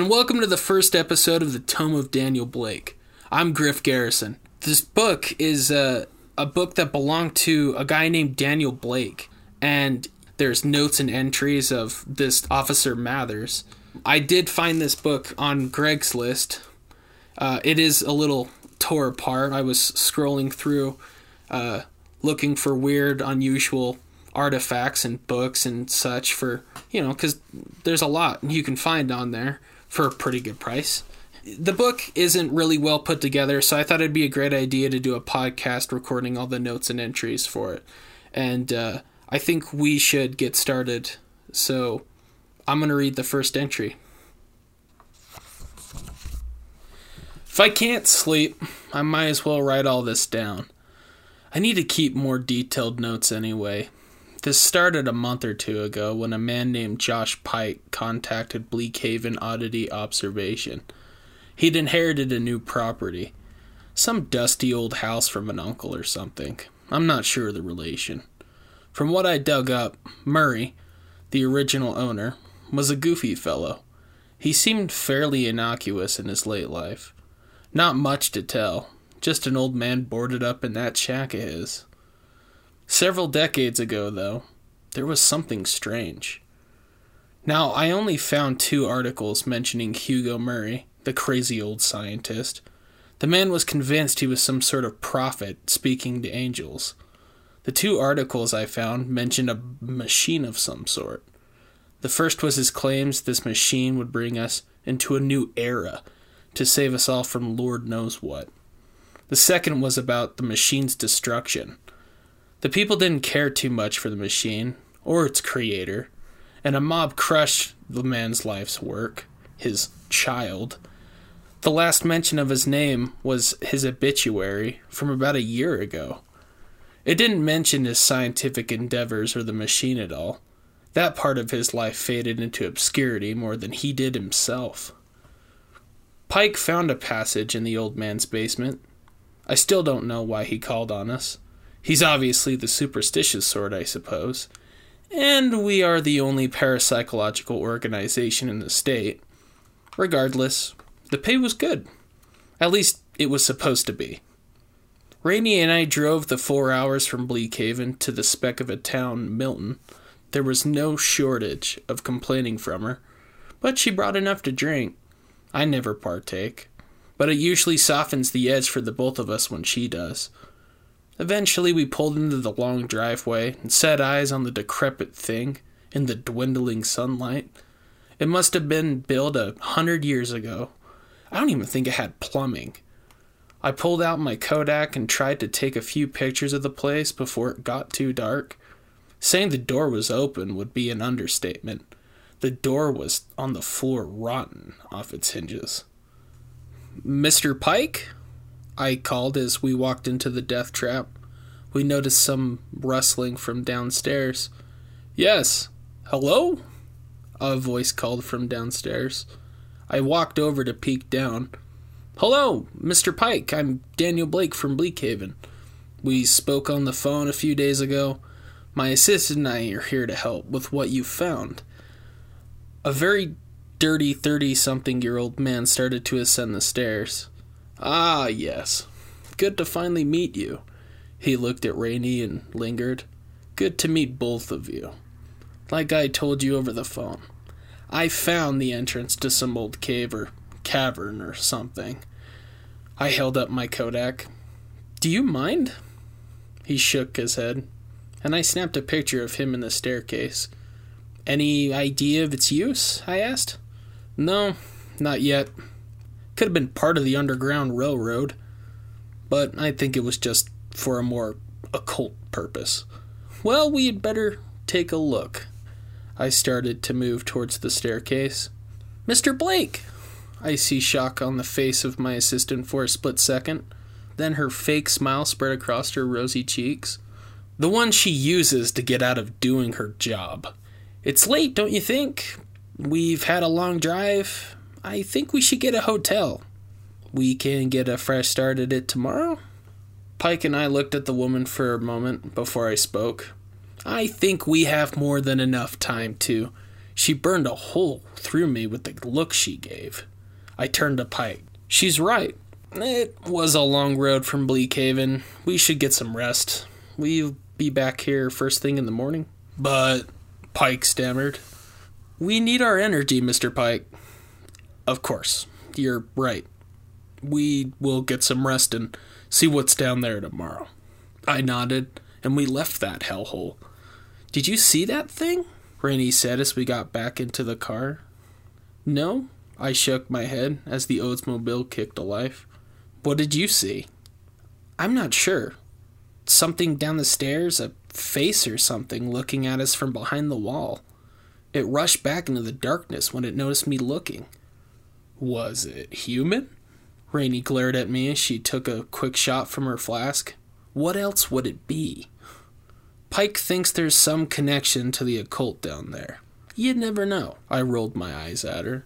And welcome to the first episode of the Tome of Daniel Blake. I'm Griff Garrison. This book is uh, a book that belonged to a guy named Daniel Blake, and there's notes and entries of this Officer Mathers. I did find this book on Craigslist. Uh, it is a little tore apart. I was scrolling through, uh, looking for weird, unusual artifacts and books and such for you know because there's a lot you can find on there for a pretty good price. The book isn't really well put together so i thought it'd be a great idea to do a podcast recording all the notes and entries for it. And uh, i think we should get started. So i'm going to read the first entry. If i can't sleep i might as well write all this down. I need to keep more detailed notes anyway this started a month or two ago when a man named Josh Pike contacted Bleak Haven Oddity Observation. He'd inherited a new property, some dusty old house from an uncle or something. I'm not sure of the relation. From what I dug up, Murray, the original owner, was a goofy fellow. He seemed fairly innocuous in his late life. Not much to tell, just an old man boarded up in that shack of his. Several decades ago, though, there was something strange. Now, I only found two articles mentioning Hugo Murray, the crazy old scientist. The man was convinced he was some sort of prophet speaking to angels. The two articles I found mentioned a machine of some sort. The first was his claims this machine would bring us into a new era to save us all from Lord knows what. The second was about the machine's destruction the people didn't care too much for the machine or its creator, and a mob crushed the man's life's work, his child. The last mention of his name was his obituary from about a year ago. It didn't mention his scientific endeavors or the machine at all. That part of his life faded into obscurity more than he did himself. Pike found a passage in the old man's basement. I still don't know why he called on us. He's obviously the superstitious sort, I suppose. And we are the only parapsychological organization in the state. Regardless, the pay was good. At least it was supposed to be. Rainey and I drove the four hours from Bleak Haven to the speck of a town, Milton. There was no shortage of complaining from her, but she brought enough to drink. I never partake, but it usually softens the edge for the both of us when she does. Eventually, we pulled into the long driveway and set eyes on the decrepit thing in the dwindling sunlight. It must have been built a hundred years ago. I don't even think it had plumbing. I pulled out my Kodak and tried to take a few pictures of the place before it got too dark. Saying the door was open would be an understatement. The door was on the floor, rotten off its hinges. Mr. Pike? I called as we walked into the death trap. We noticed some rustling from downstairs. Yes. Hello? A voice called from downstairs. I walked over to peek down. Hello, Mr. Pike. I'm Daniel Blake from Bleak Haven. We spoke on the phone a few days ago. My assistant and I are here to help with what you found. A very dirty 30 something year old man started to ascend the stairs. Ah, yes. Good to finally meet you. He looked at Rainey and lingered. Good to meet both of you. Like I told you over the phone, I found the entrance to some old cave or cavern or something. I held up my Kodak. Do you mind? He shook his head, and I snapped a picture of him in the staircase. Any idea of its use? I asked. No, not yet. Could have been part of the Underground Railroad, but I think it was just for a more occult purpose. Well, we had better take a look. I started to move towards the staircase. Mr. Blake! I see shock on the face of my assistant for a split second. Then her fake smile spread across her rosy cheeks. The one she uses to get out of doing her job. It's late, don't you think? We've had a long drive. I think we should get a hotel. We can get a fresh start at it tomorrow? Pike and I looked at the woman for a moment before I spoke. I think we have more than enough time to. She burned a hole through me with the look she gave. I turned to Pike. She's right. It was a long road from Bleakhaven. We should get some rest. We'll be back here first thing in the morning? But, Pike stammered, we need our energy, Mr. Pike. Of course, you're right. We will get some rest and see what's down there tomorrow. I nodded, and we left that hellhole. Did you see that thing? Rainey said as we got back into the car. No, I shook my head as the Oldsmobile kicked to life. What did you see? I'm not sure. Something down the stairs, a face or something looking at us from behind the wall. It rushed back into the darkness when it noticed me looking. Was it human? Rainey glared at me as she took a quick shot from her flask. What else would it be? Pike thinks there's some connection to the occult down there. You'd never know. I rolled my eyes at her.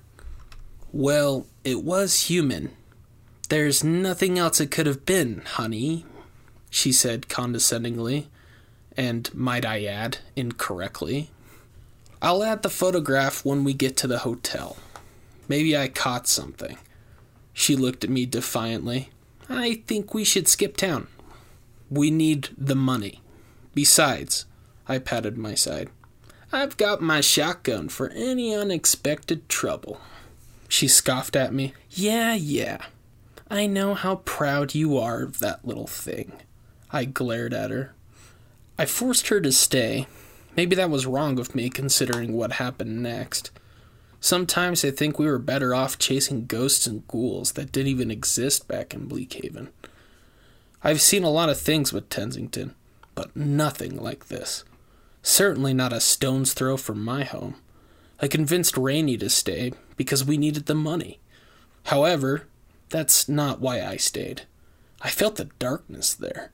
Well, it was human. There's nothing else it could have been, honey, she said condescendingly, and might I add, incorrectly. I'll add the photograph when we get to the hotel. Maybe I caught something. She looked at me defiantly. I think we should skip town. We need the money. Besides, I patted my side. I've got my shotgun for any unexpected trouble. She scoffed at me. Yeah, yeah. I know how proud you are of that little thing. I glared at her. I forced her to stay, Maybe that was wrong of me considering what happened next. Sometimes I think we were better off chasing ghosts and ghouls that didn't even exist back in Bleakhaven. I've seen a lot of things with Tensington, but nothing like this. Certainly not a stone's throw from my home. I convinced Rainey to stay because we needed the money. However, that's not why I stayed. I felt the darkness there,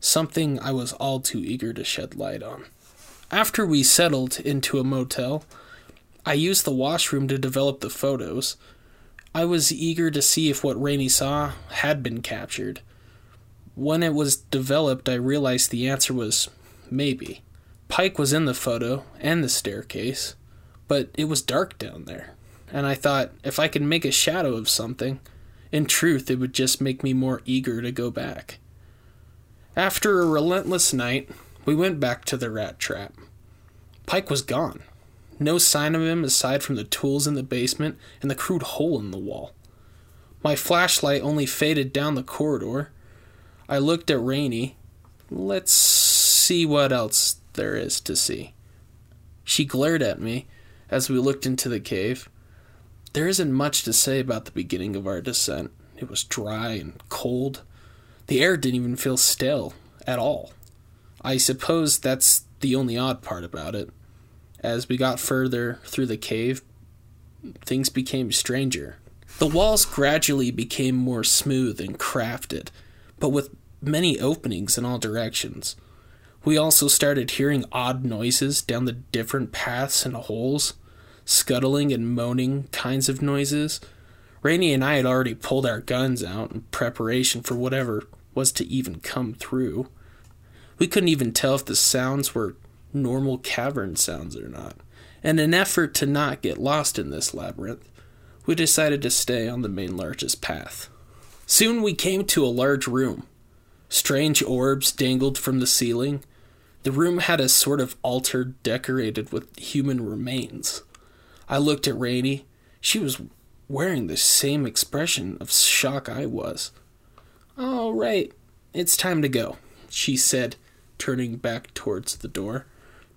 something I was all too eager to shed light on. After we settled into a motel, I used the washroom to develop the photos. I was eager to see if what Rainey saw had been captured. When it was developed, I realized the answer was maybe. Pike was in the photo and the staircase, but it was dark down there. And I thought if I could make a shadow of something, in truth, it would just make me more eager to go back. After a relentless night, we went back to the rat trap. Pike was gone. No sign of him aside from the tools in the basement and the crude hole in the wall. My flashlight only faded down the corridor. I looked at Rainey. Let's see what else there is to see. She glared at me as we looked into the cave. There isn't much to say about the beginning of our descent. It was dry and cold. The air didn't even feel stale at all. I suppose that's the only odd part about it. As we got further through the cave, things became stranger. The walls gradually became more smooth and crafted, but with many openings in all directions. We also started hearing odd noises down the different paths and holes, scuttling and moaning kinds of noises. Rainey and I had already pulled our guns out in preparation for whatever was to even come through. We couldn't even tell if the sounds were normal cavern sounds or not. In an effort to not get lost in this labyrinth, we decided to stay on the main largest path. Soon we came to a large room. Strange orbs dangled from the ceiling. The room had a sort of altar decorated with human remains. I looked at Rainey. She was wearing the same expression of shock I was. All right, it's time to go, she said, turning back towards the door.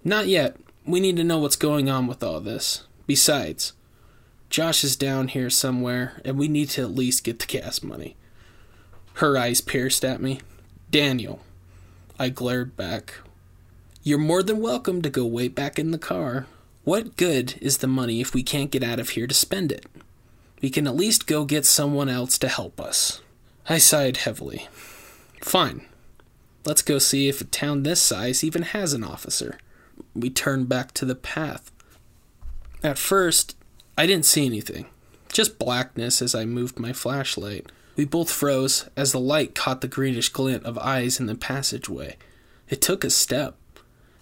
Not yet. We need to know what's going on with all this. Besides, Josh is down here somewhere, and we need to at least get the gas money. Her eyes pierced at me. Daniel. I glared back. You're more than welcome to go way back in the car. What good is the money if we can't get out of here to spend it? We can at least go get someone else to help us. I sighed heavily. Fine. Let's go see if a town this size even has an officer. We turned back to the path. At first, I didn't see anything, just blackness as I moved my flashlight. We both froze as the light caught the greenish glint of eyes in the passageway. It took a step.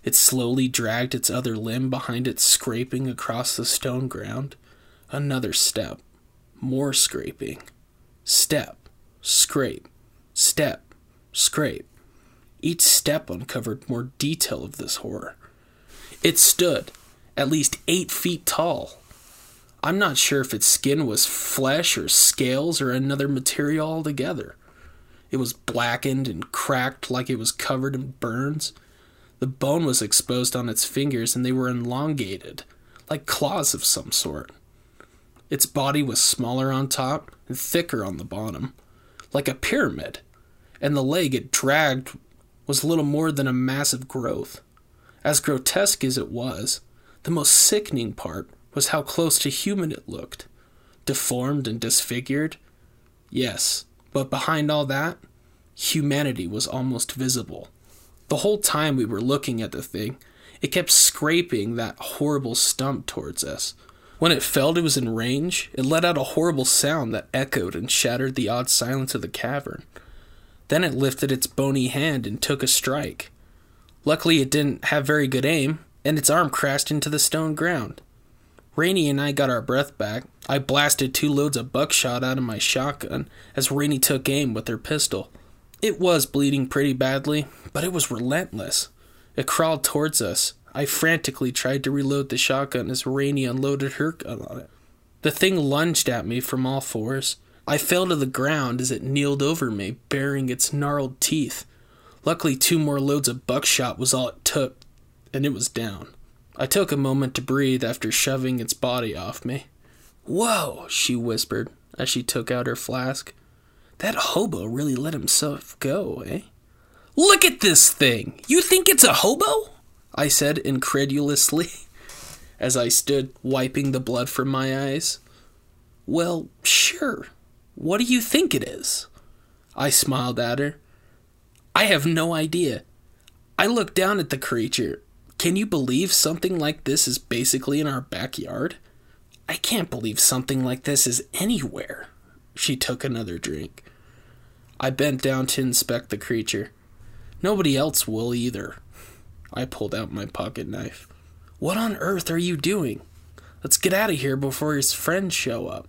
It slowly dragged its other limb behind it, scraping across the stone ground. Another step. More scraping. Step. Scrape. Step. Scrape. Each step uncovered more detail of this horror. It stood, at least eight feet tall. I'm not sure if its skin was flesh or scales or another material altogether. It was blackened and cracked like it was covered in burns. The bone was exposed on its fingers and they were elongated, like claws of some sort. Its body was smaller on top and thicker on the bottom, like a pyramid, and the leg it dragged was little more than a massive growth. As grotesque as it was, the most sickening part was how close to human it looked. Deformed and disfigured? Yes, but behind all that, humanity was almost visible. The whole time we were looking at the thing, it kept scraping that horrible stump towards us. When it felt it was in range, it let out a horrible sound that echoed and shattered the odd silence of the cavern. Then it lifted its bony hand and took a strike. Luckily, it didn't have very good aim, and its arm crashed into the stone ground. Rainey and I got our breath back. I blasted two loads of buckshot out of my shotgun as Rainey took aim with her pistol. It was bleeding pretty badly, but it was relentless. It crawled towards us. I frantically tried to reload the shotgun as Rainey unloaded her gun on it. The thing lunged at me from all fours. I fell to the ground as it kneeled over me, baring its gnarled teeth. Luckily, two more loads of buckshot was all it took, and it was down. I took a moment to breathe after shoving its body off me. Whoa, she whispered as she took out her flask. That hobo really let himself go, eh? Look at this thing! You think it's a hobo? I said incredulously as I stood wiping the blood from my eyes. Well, sure. What do you think it is? I smiled at her. I have no idea. I looked down at the creature can you believe something like this is basically in our backyard? I can't believe something like this is anywhere. She took another drink. I bent down to inspect the creature. Nobody else will either. I pulled out my pocket knife. What on earth are you doing? Let's get out of here before his friends show up.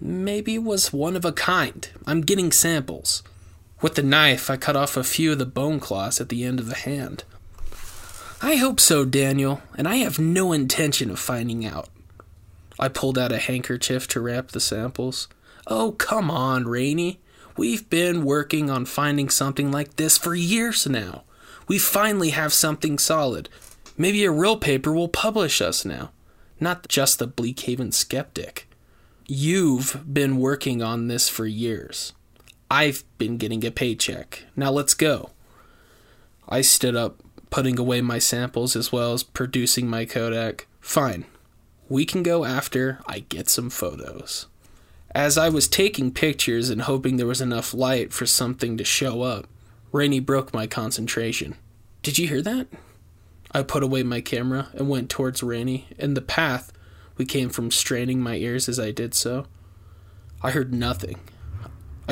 Maybe it was one of a kind. I'm getting samples. With the knife, I cut off a few of the bone claws at the end of the hand. I hope so, Daniel, and I have no intention of finding out. I pulled out a handkerchief to wrap the samples. Oh, come on, Rainey. We've been working on finding something like this for years now. We finally have something solid. Maybe a real paper will publish us now, not just the Bleakhaven skeptic. You've been working on this for years. I've been getting a paycheck. Now let's go. I stood up, putting away my samples as well as producing my Kodak. Fine. We can go after I get some photos. As I was taking pictures and hoping there was enough light for something to show up, Rainey broke my concentration. Did you hear that? I put away my camera and went towards Rainey. In the path, we came from straining my ears as I did so. I heard nothing.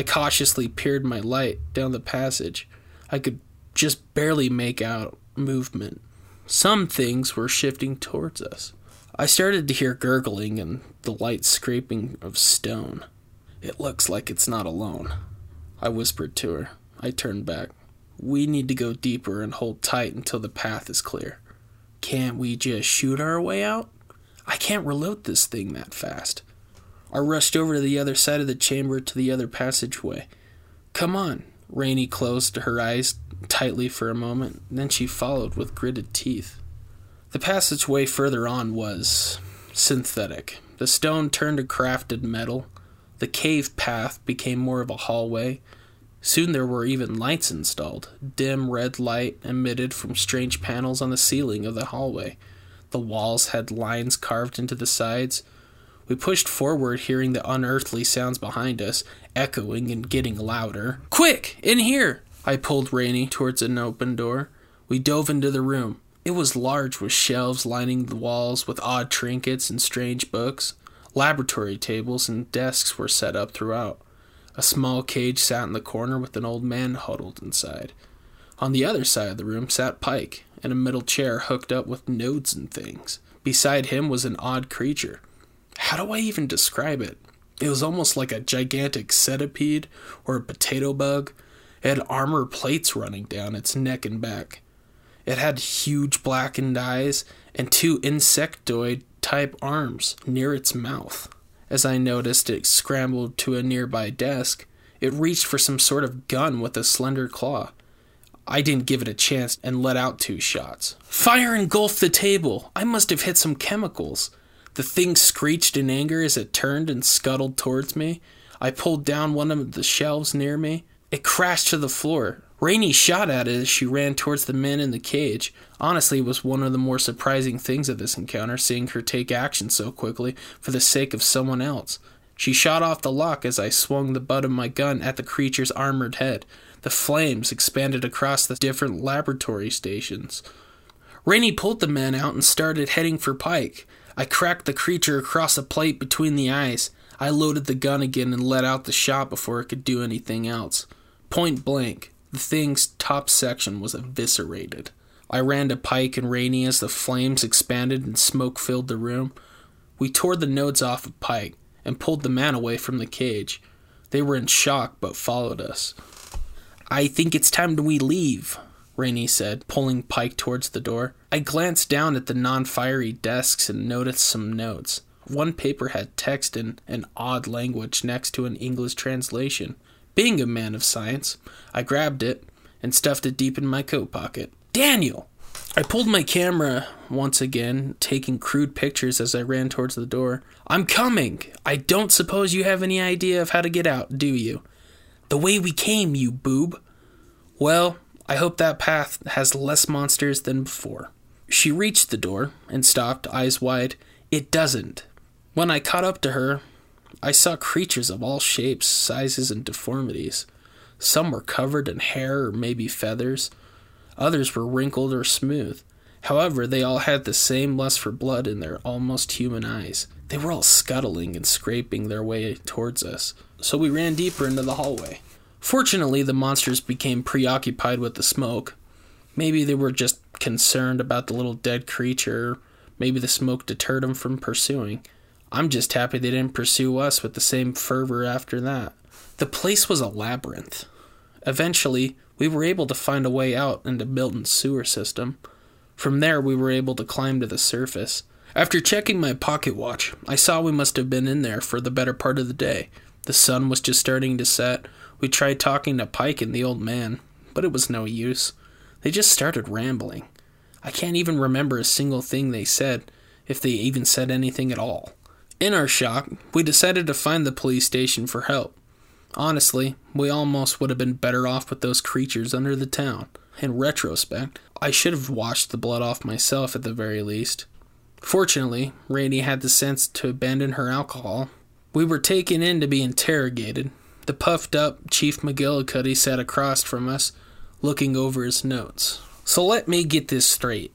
I cautiously peered my light down the passage. I could just barely make out movement. Some things were shifting towards us. I started to hear gurgling and the light scraping of stone. It looks like it's not alone. I whispered to her. I turned back. We need to go deeper and hold tight until the path is clear. Can't we just shoot our way out? I can't reload this thing that fast. I rushed over to the other side of the chamber to the other passageway. Come on. Rainey closed her eyes tightly for a moment, then she followed with gritted teeth. The passageway further on was synthetic. The stone turned to crafted metal. The cave path became more of a hallway. Soon there were even lights installed, dim red light emitted from strange panels on the ceiling of the hallway. The walls had lines carved into the sides. We pushed forward, hearing the unearthly sounds behind us, echoing and getting louder. Quick, in here! I pulled Rainey towards an open door. We dove into the room. It was large with shelves lining the walls with odd trinkets and strange books. Laboratory tables and desks were set up throughout. A small cage sat in the corner with an old man huddled inside. On the other side of the room sat Pike, in a middle chair hooked up with nodes and things. Beside him was an odd creature. How do I even describe it? It was almost like a gigantic centipede or a potato bug. It had armor plates running down its neck and back. It had huge blackened eyes and two insectoid type arms near its mouth. As I noticed, it scrambled to a nearby desk. It reached for some sort of gun with a slender claw. I didn't give it a chance and let out two shots. Fire engulfed the table. I must have hit some chemicals. The thing screeched in anger as it turned and scuttled towards me. I pulled down one of the shelves near me. It crashed to the floor. Rainey shot at it as she ran towards the men in the cage. Honestly, it was one of the more surprising things of this encounter, seeing her take action so quickly for the sake of someone else. She shot off the lock as I swung the butt of my gun at the creature's armored head. The flames expanded across the different laboratory stations. Rainey pulled the men out and started heading for Pike. I cracked the creature across the plate between the eyes. I loaded the gun again and let out the shot before it could do anything else. Point blank, the thing's top section was eviscerated. I ran to Pike and Rainey as the flames expanded and smoke filled the room. We tore the nodes off of Pike and pulled the man away from the cage. They were in shock but followed us. I think it's time we leave, Rainey said, pulling Pike towards the door. I glanced down at the non fiery desks and noticed some notes. One paper had text in an odd language next to an English translation. Being a man of science, I grabbed it and stuffed it deep in my coat pocket. Daniel! I pulled my camera once again, taking crude pictures as I ran towards the door. I'm coming! I don't suppose you have any idea of how to get out, do you? The way we came, you boob. Well, I hope that path has less monsters than before. She reached the door and stopped, eyes wide. It doesn't. When I caught up to her, I saw creatures of all shapes, sizes, and deformities. Some were covered in hair or maybe feathers, others were wrinkled or smooth. However, they all had the same lust for blood in their almost human eyes. They were all scuttling and scraping their way towards us, so we ran deeper into the hallway. Fortunately, the monsters became preoccupied with the smoke. Maybe they were just concerned about the little dead creature, maybe the smoke deterred them from pursuing. I'm just happy they didn't pursue us with the same fervor after that. The place was a labyrinth. Eventually, we were able to find a way out into Milton's sewer system. From there, we were able to climb to the surface. After checking my pocket watch, I saw we must have been in there for the better part of the day. The sun was just starting to set. We tried talking to Pike and the old man, but it was no use. They just started rambling. I can't even remember a single thing they said, if they even said anything at all. In our shock, we decided to find the police station for help. Honestly, we almost would have been better off with those creatures under the town. In retrospect, I should have washed the blood off myself at the very least. Fortunately, Rainey had the sense to abandon her alcohol. We were taken in to be interrogated. The puffed up Chief McGillicuddy sat across from us, looking over his notes. So let me get this straight.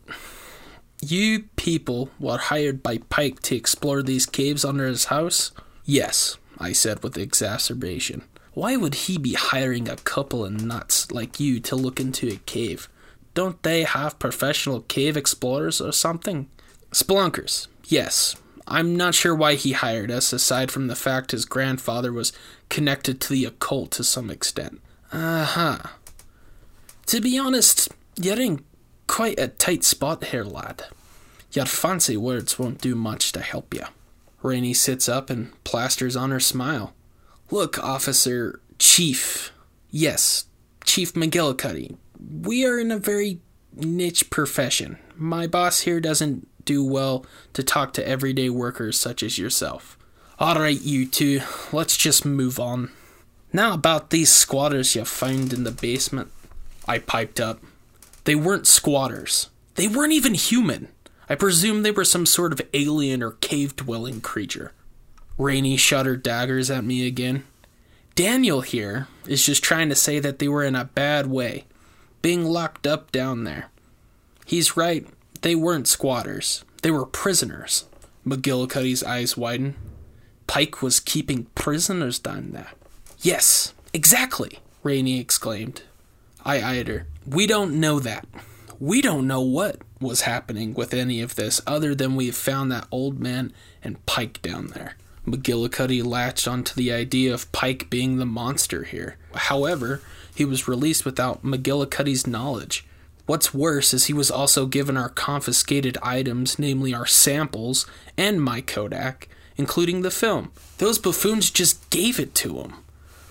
You people were hired by Pike to explore these caves under his house? Yes, I said with exacerbation. Why would he be hiring a couple of nuts like you to look into a cave? Don't they have professional cave explorers or something? Spelunkers, yes. I'm not sure why he hired us, aside from the fact his grandfather was connected to the occult to some extent. Uh huh. To be honest, you're in quite a tight spot here, lad. Your fancy words won't do much to help you. Rainey sits up and plasters on her smile. Look, officer, chief. Yes, Chief McGillicuddy. We are in a very niche profession. My boss here doesn't do well to talk to everyday workers such as yourself. Alright, you two, let's just move on. Now about these squatters you found in the basement. I piped up. They weren't squatters. They weren't even human. I presume they were some sort of alien or cave dwelling creature. Rainey shot her daggers at me again. Daniel here is just trying to say that they were in a bad way, being locked up down there. He's right, they weren't squatters, they were prisoners. McGillicuddy's eyes widened. Pike was keeping prisoners down there. Yes, exactly, Rainey exclaimed. I eyed her. We don't know that. We don't know what was happening with any of this other than we have found that old man and Pike down there. McGillicuddy latched onto the idea of Pike being the monster here. However, he was released without McGillicuddy's knowledge. What's worse is he was also given our confiscated items, namely our samples and my Kodak, including the film. Those buffoons just gave it to him.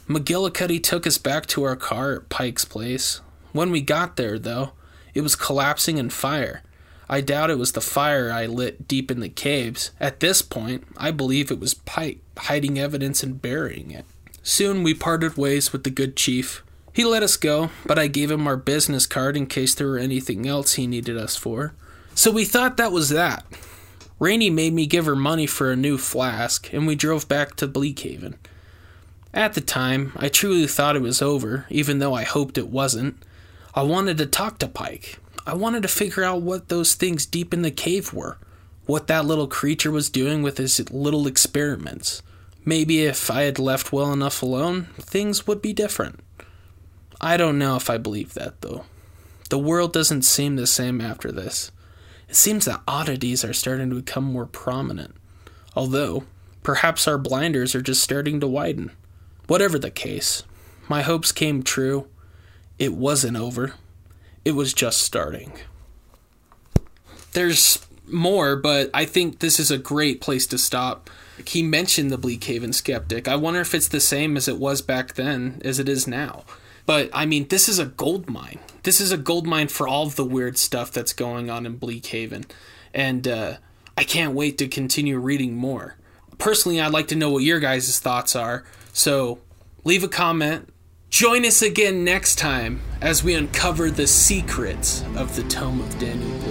McGillicuddy took us back to our car at Pike's place. When we got there, though, it was collapsing in fire. I doubt it was the fire I lit deep in the caves. At this point, I believe it was Pike hiding evidence and burying it. Soon we parted ways with the good chief. He let us go, but I gave him our business card in case there were anything else he needed us for. So we thought that was that. Rainey made me give her money for a new flask, and we drove back to Bleakhaven. At the time, I truly thought it was over, even though I hoped it wasn't. I wanted to talk to Pike. I wanted to figure out what those things deep in the cave were, what that little creature was doing with his little experiments. Maybe if I had left well enough alone, things would be different. I don't know if I believe that, though. The world doesn't seem the same after this. It seems that oddities are starting to become more prominent. Although, perhaps our blinders are just starting to widen. Whatever the case, my hopes came true. It wasn't over, it was just starting. There's more, but I think this is a great place to stop. He mentioned the Bleakhaven skeptic. I wonder if it's the same as it was back then as it is now. But I mean, this is a gold mine. This is a gold mine for all of the weird stuff that's going on in Bleakhaven. And uh, I can't wait to continue reading more. Personally, I'd like to know what your guys' thoughts are. So leave a comment. Join us again next time as we uncover the secrets of the Tome of Daniel